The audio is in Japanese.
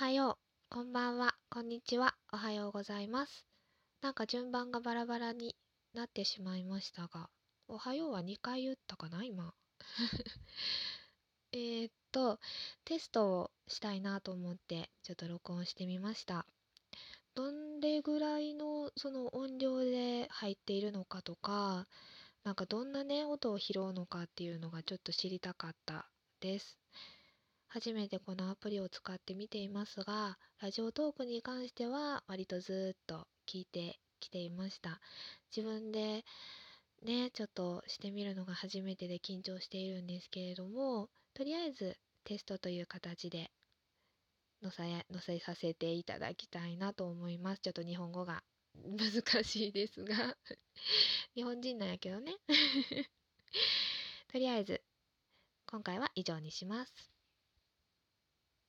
はよう、こんばんは、こんにちは、おはようございます。なんか順番がバラバラになってしまいましたが、おはようは2回言ったかな、今？えっと、テストをしたいなと思って、ちょっと録音してみました。どれぐらいのその音量で入っているのかとか、なんかどんなね、音を拾うのかっていうのがちょっと知りたかったです。初めてこのアプリを使ってみていますが、ラジオトークに関しては割とずっと聞いてきていました。自分でね、ちょっとしてみるのが初めてで緊張しているんですけれども、とりあえずテストという形で載せさせていただきたいなと思います。ちょっと日本語が 難しいですが 日本人なんやけどね とりあえず今回は以上にします。